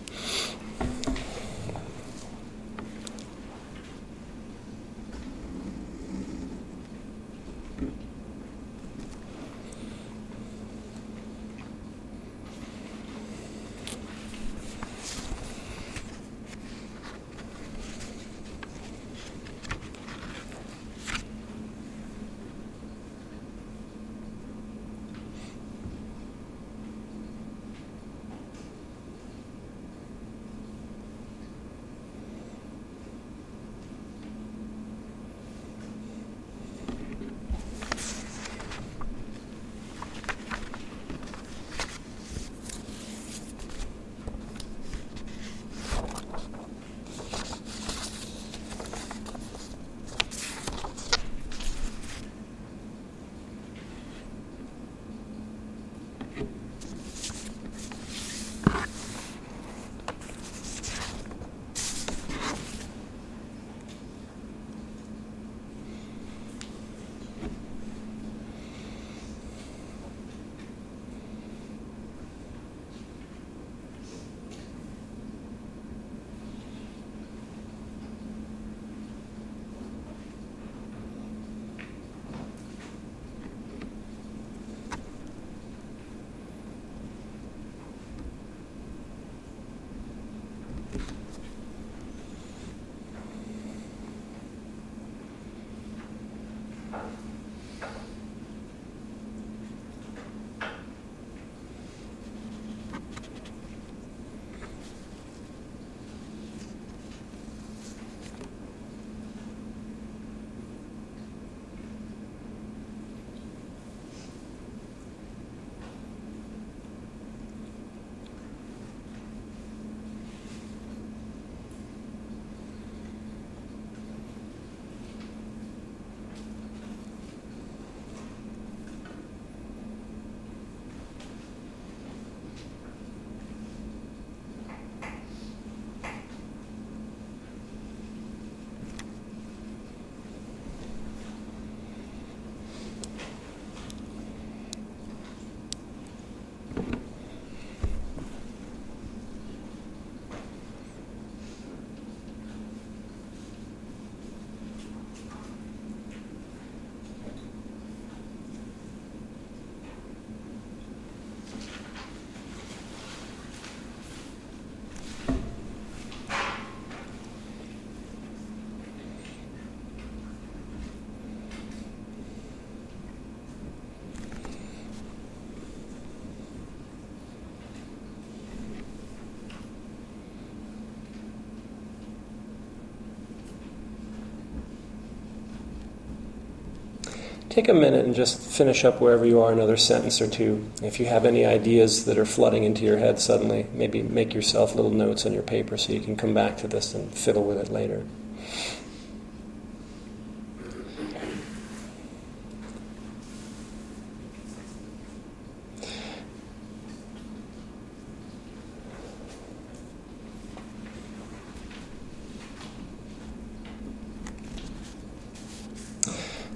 Take a minute and just finish up wherever you are another sentence or two. If you have any ideas that are flooding into your head suddenly, maybe make yourself little notes on your paper so you can come back to this and fiddle with it later.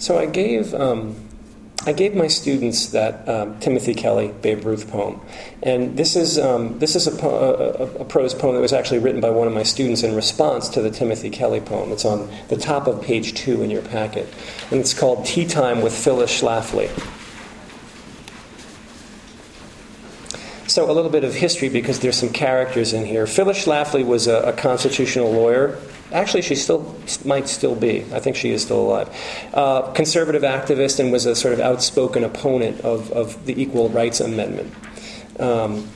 So I gave um, I gave my students that um, Timothy Kelly Babe Ruth poem, and this is um, this is a, po- a, a, prose poem that was actually written by one of my students in response to the Timothy Kelly poem. It's on the top of page two in your packet, and it's called "Tea Time with Phyllis Schlafly." So a little bit of history because there's some characters in here. Phyllis Schlafly was a, a constitutional lawyer Actually, she still might still be. I think she is still alive. Uh, conservative activist and was a sort of outspoken opponent of, of the Equal Rights Amendment. Um,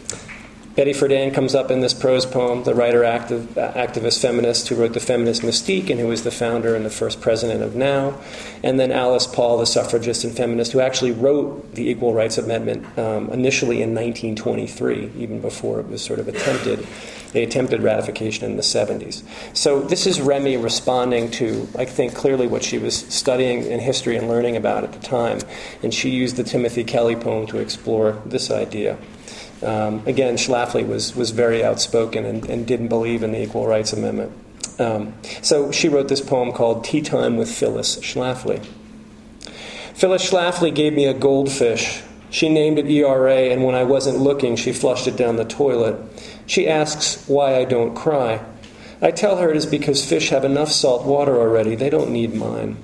Betty Friedan comes up in this prose poem, the writer, active, activist, feminist who wrote The Feminist Mystique and who was the founder and the first president of NOW. And then Alice Paul, the suffragist and feminist, who actually wrote the Equal Rights Amendment um, initially in 1923, even before it was sort of attempted. They attempted ratification in the 70s. So this is Remy responding to, I think, clearly what she was studying in history and learning about at the time. And she used the Timothy Kelly poem to explore this idea. Um, again, Schlafly was, was very outspoken and, and didn't believe in the Equal Rights Amendment. Um, so she wrote this poem called Tea Time with Phyllis Schlafly. Phyllis Schlafly gave me a goldfish. She named it ERA, and when I wasn't looking, she flushed it down the toilet. She asks why I don't cry. I tell her it is because fish have enough salt water already, they don't need mine.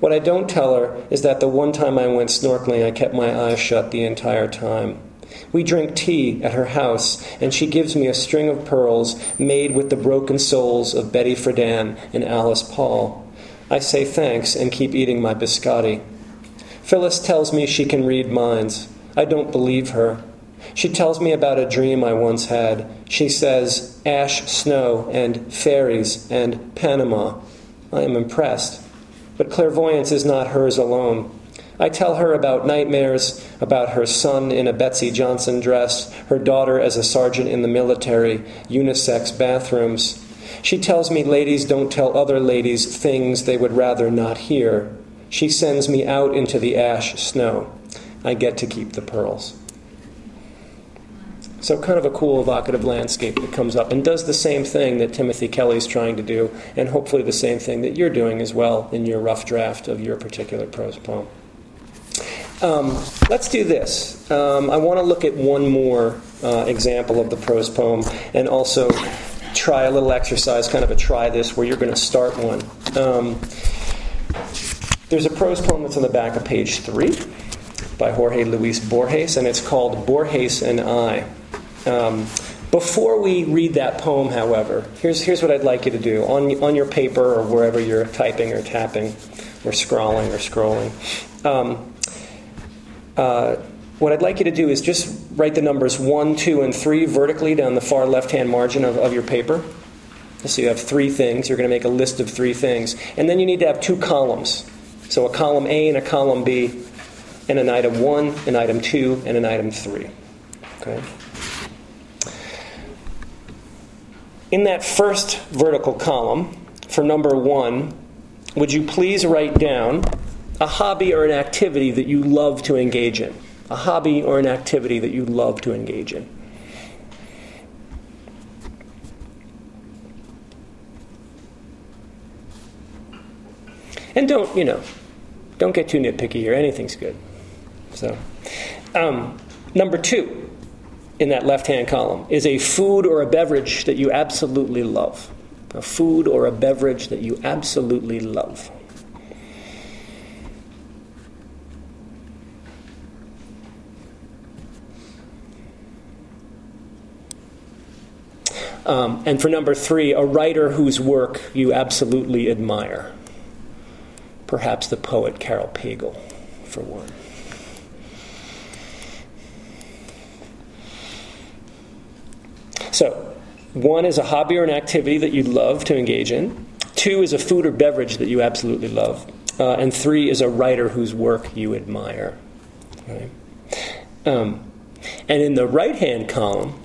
What I don't tell her is that the one time I went snorkeling, I kept my eyes shut the entire time. We drink tea at her house, and she gives me a string of pearls made with the broken souls of Betty Friedan and Alice Paul. I say thanks and keep eating my biscotti. Phyllis tells me she can read minds. I don't believe her. She tells me about a dream I once had. She says ash, snow, and fairies, and Panama. I am impressed. But clairvoyance is not hers alone. I tell her about nightmares, about her son in a Betsey Johnson dress, her daughter as a sergeant in the military, unisex bathrooms. She tells me ladies don't tell other ladies things they would rather not hear. She sends me out into the ash snow. I get to keep the pearls. So, kind of a cool, evocative landscape that comes up and does the same thing that Timothy Kelly's trying to do, and hopefully the same thing that you're doing as well in your rough draft of your particular prose poem. Um, let's do this. Um, I want to look at one more uh, example of the prose poem and also try a little exercise, kind of a try this, where you're going to start one. Um, there's a prose poem that's on the back of page three by Jorge Luis Borges, and it's called Borges and I. Um, before we read that poem, however, here's, here's what I'd like you to do on, on your paper or wherever you're typing or tapping or scrawling or scrolling. Um, uh, what I'd like you to do is just write the numbers 1, 2, and 3 vertically down the far left hand margin of, of your paper. So you have three things. You're going to make a list of three things. And then you need to have two columns. So a column A and a column B, and an item 1, an item 2, and an item 3. Okay? In that first vertical column, for number 1, would you please write down a hobby or an activity that you love to engage in. A hobby or an activity that you love to engage in. And don't, you know, don't get too nitpicky here. Anything's good. So, um, number two in that left hand column is a food or a beverage that you absolutely love. A food or a beverage that you absolutely love. Um, and for number three, a writer whose work you absolutely admire. Perhaps the poet Carol Pagel, for one. So, one is a hobby or an activity that you love to engage in. Two is a food or beverage that you absolutely love. Uh, and three is a writer whose work you admire. Right? Um, and in the right hand column,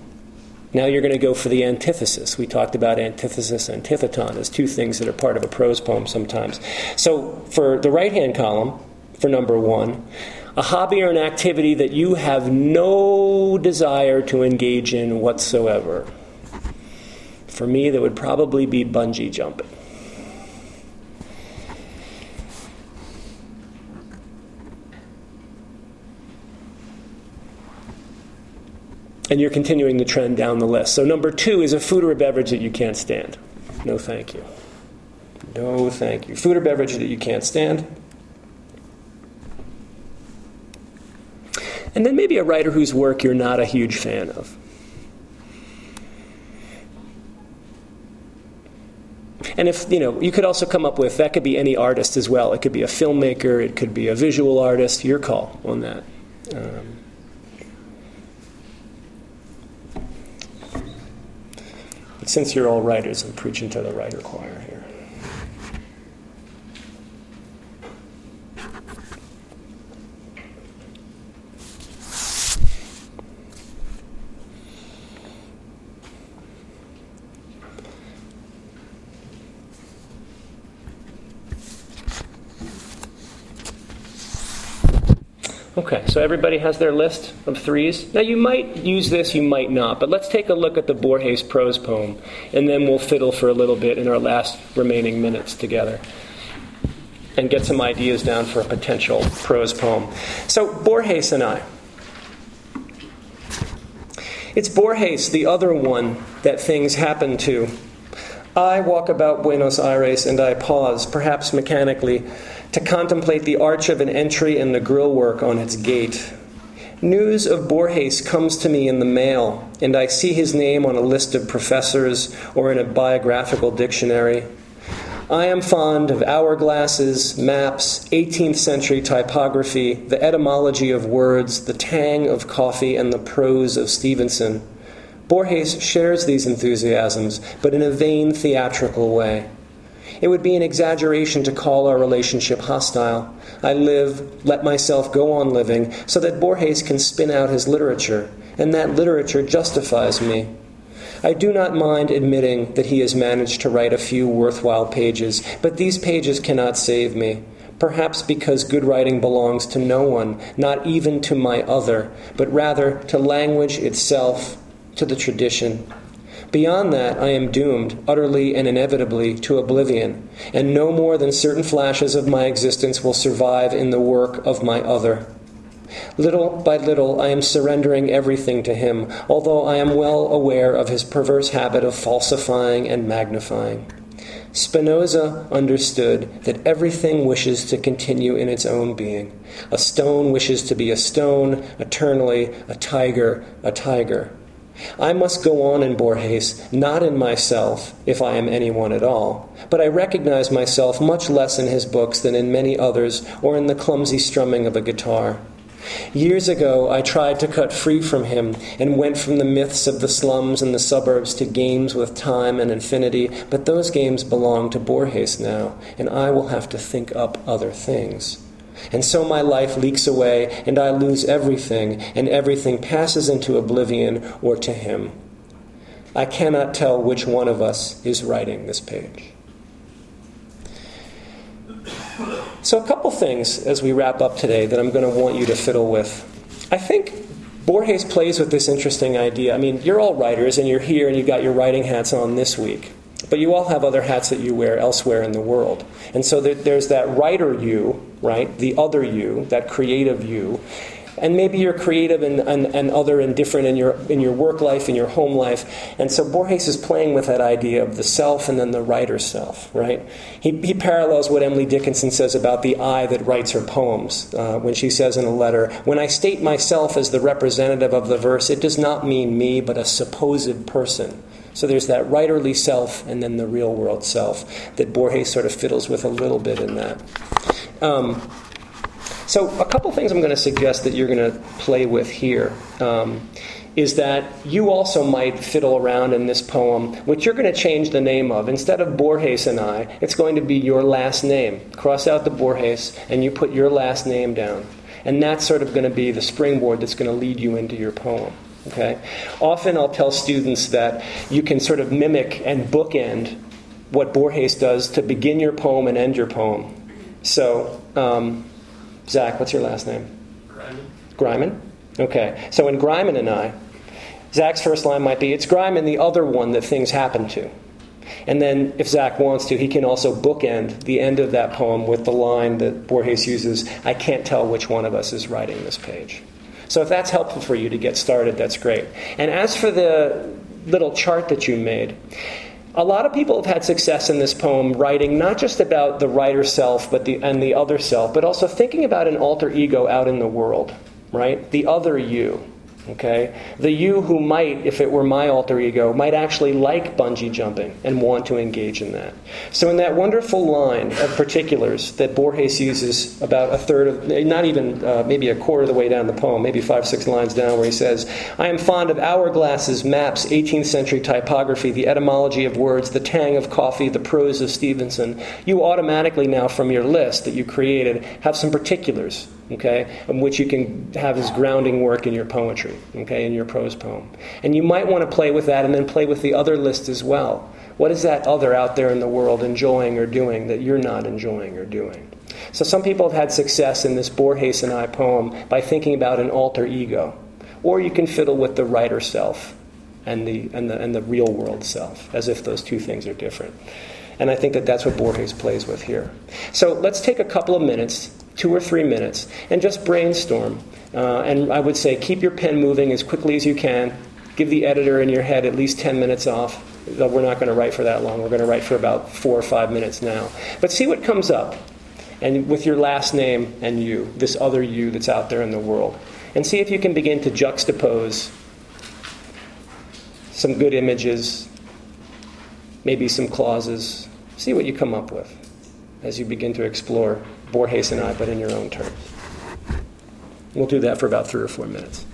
now you're going to go for the antithesis. We talked about antithesis, and antitheton as two things that are part of a prose poem sometimes. So for the right hand column, for number one, a hobby or an activity that you have no desire to engage in whatsoever. For me, that would probably be bungee jumping. And you're continuing the trend down the list. So, number two is a food or a beverage that you can't stand. No, thank you. No, thank you. Food or beverage that you can't stand. And then maybe a writer whose work you're not a huge fan of. And if, you know, you could also come up with, that could be any artist as well. It could be a filmmaker, it could be a visual artist, your call on that. Um, but since you're all writers, I'm preaching to the writer choir here. Okay, so everybody has their list of threes. Now you might use this, you might not, but let's take a look at the Borges prose poem, and then we'll fiddle for a little bit in our last remaining minutes together and get some ideas down for a potential prose poem. So, Borges and I. It's Borges, the other one that things happen to. I walk about Buenos Aires and I pause, perhaps mechanically to contemplate the arch of an entry and the grillwork on its gate. News of Borges comes to me in the mail, and I see his name on a list of professors or in a biographical dictionary. I am fond of hourglasses, maps, 18th century typography, the etymology of words, the tang of coffee, and the prose of Stevenson. Borges shares these enthusiasms, but in a vain theatrical way. It would be an exaggeration to call our relationship hostile. I live, let myself go on living, so that Borges can spin out his literature, and that literature justifies me. I do not mind admitting that he has managed to write a few worthwhile pages, but these pages cannot save me. Perhaps because good writing belongs to no one, not even to my other, but rather to language itself, to the tradition. Beyond that, I am doomed, utterly and inevitably, to oblivion, and no more than certain flashes of my existence will survive in the work of my other. Little by little, I am surrendering everything to him, although I am well aware of his perverse habit of falsifying and magnifying. Spinoza understood that everything wishes to continue in its own being. A stone wishes to be a stone, eternally, a tiger, a tiger. I must go on in Borges, not in myself, if I am anyone at all, but I recognize myself much less in his books than in many others or in the clumsy strumming of a guitar. Years ago, I tried to cut free from him and went from the myths of the slums and the suburbs to games with time and infinity, but those games belong to Borges now, and I will have to think up other things. And so my life leaks away, and I lose everything, and everything passes into oblivion or to him. I cannot tell which one of us is writing this page. So, a couple things as we wrap up today that I'm going to want you to fiddle with. I think Borges plays with this interesting idea. I mean, you're all writers, and you're here, and you've got your writing hats on this week. But you all have other hats that you wear elsewhere in the world. And so there, there's that writer you, right? The other you, that creative you. And maybe you're creative and, and, and other and different in your, in your work life, in your home life. And so Borges is playing with that idea of the self and then the writer self, right? He, he parallels what Emily Dickinson says about the I that writes her poems uh, when she says in a letter, When I state myself as the representative of the verse, it does not mean me, but a supposed person. So there's that writerly self and then the real world self that Borges sort of fiddles with a little bit in that. Um, So, a couple things I'm going to suggest that you're going to play with here um, is that you also might fiddle around in this poem, which you're going to change the name of. Instead of Borges and I, it's going to be your last name. Cross out the Borges, and you put your last name down. And that's sort of going to be the springboard that's going to lead you into your poem. Okay? Often I'll tell students that you can sort of mimic and bookend what Borges does to begin your poem and end your poem. So, um, Zach, what's your last name? Gryman. Gryman? Okay. So in Gryman and I, Zach's first line might be, It's Gryman, the other one that things happen to. And then, if Zach wants to, he can also bookend the end of that poem with the line that Borges uses I can't tell which one of us is writing this page. So, if that's helpful for you to get started, that's great. And as for the little chart that you made, a lot of people have had success in this poem writing not just about the writer self but the, and the other self, but also thinking about an alter ego out in the world, right? The other you. Okay? The you who might, if it were my alter ego, might actually like bungee jumping and want to engage in that. So, in that wonderful line of particulars that Borges uses about a third of, not even uh, maybe a quarter of the way down the poem, maybe five, six lines down, where he says, I am fond of hourglasses, maps, 18th century typography, the etymology of words, the tang of coffee, the prose of Stevenson. You automatically now, from your list that you created, have some particulars okay, in which you can have as grounding work in your poetry, okay, in your prose poem. And you might want to play with that and then play with the other list as well. What is that other out there in the world enjoying or doing that you're not enjoying or doing? So some people have had success in this Borges and I poem by thinking about an alter ego. Or you can fiddle with the writer self and the, and the, and the real world self, as if those two things are different. And I think that that's what Borges plays with here. So let's take a couple of minutes two or three minutes, and just brainstorm. Uh, and I would say keep your pen moving as quickly as you can. Give the editor in your head at least 10 minutes off. We're not going to write for that long. We're going to write for about four or five minutes now. But see what comes up. And with your last name and you, this other you that's out there in the world. And see if you can begin to juxtapose some good images, maybe some clauses. See what you come up with as you begin to explore Borges and I, but in your own terms. We'll do that for about three or four minutes.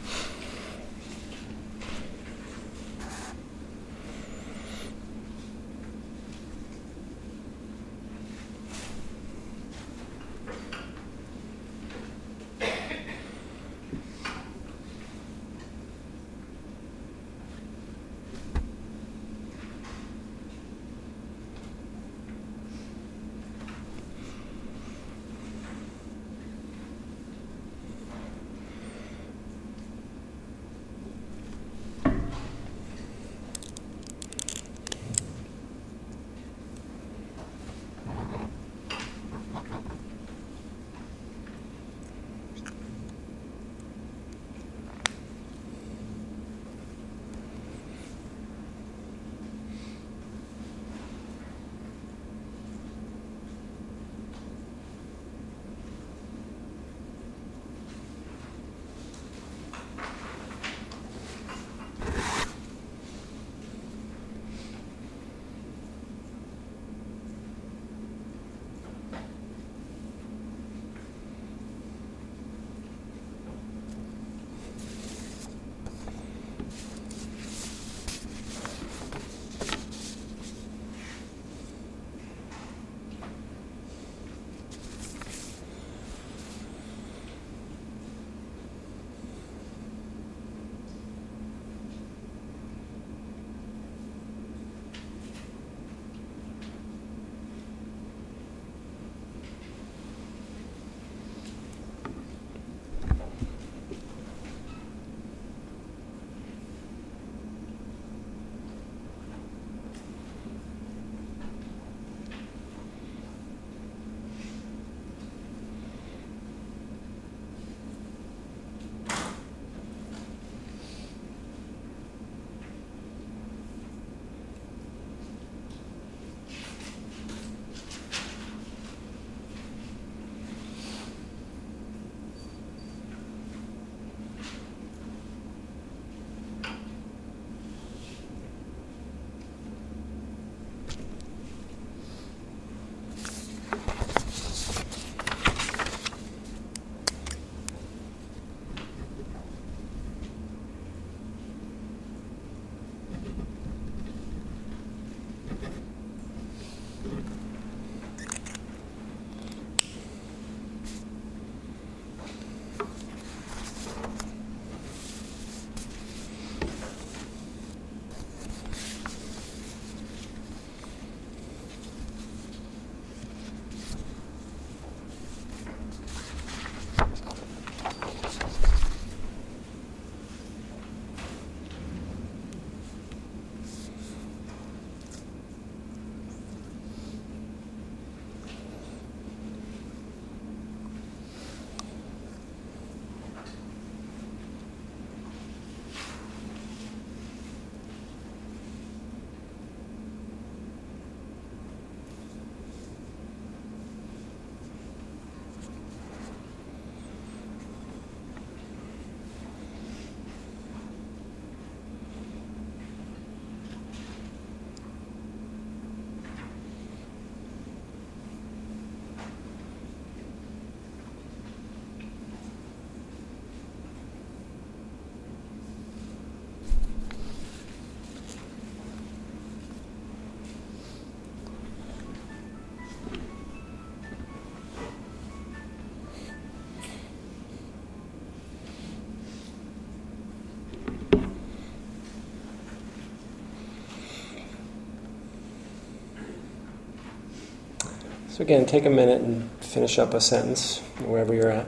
So, again, take a minute and finish up a sentence wherever you're at.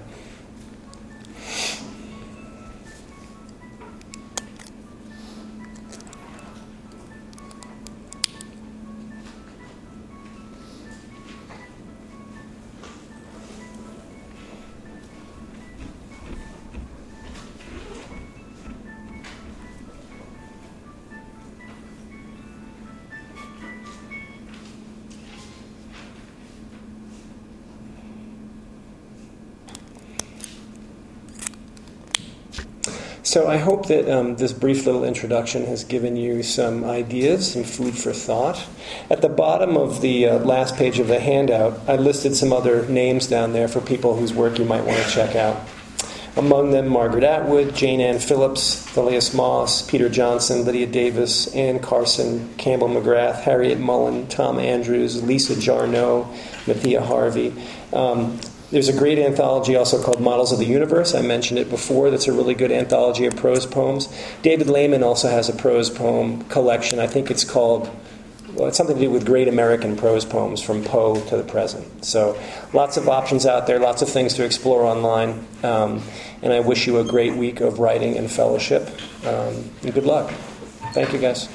So I hope that um, this brief little introduction has given you some ideas, some food for thought. At the bottom of the uh, last page of the handout, I listed some other names down there for people whose work you might want to check out. Among them, Margaret Atwood, Jayne Anne Phillips, Thylias Moss, Peter Johnson, Lydia Davis, Anne Carson, Campbell McGrath, Harryette Mullen, Tom Andrews, Lisa Jarnot, Matthea Harvey. Um, there's a great anthology also called Models of the Universe. I mentioned it before. That's a really good anthology of prose poems. David Lehman also has a prose poem collection. I think it's called, well, it's something to do with great American prose poems from Poe to the present. So lots of options out there, lots of things to explore online. Um, and I wish you a great week of writing and fellowship. Um, and good luck. Thank you, guys.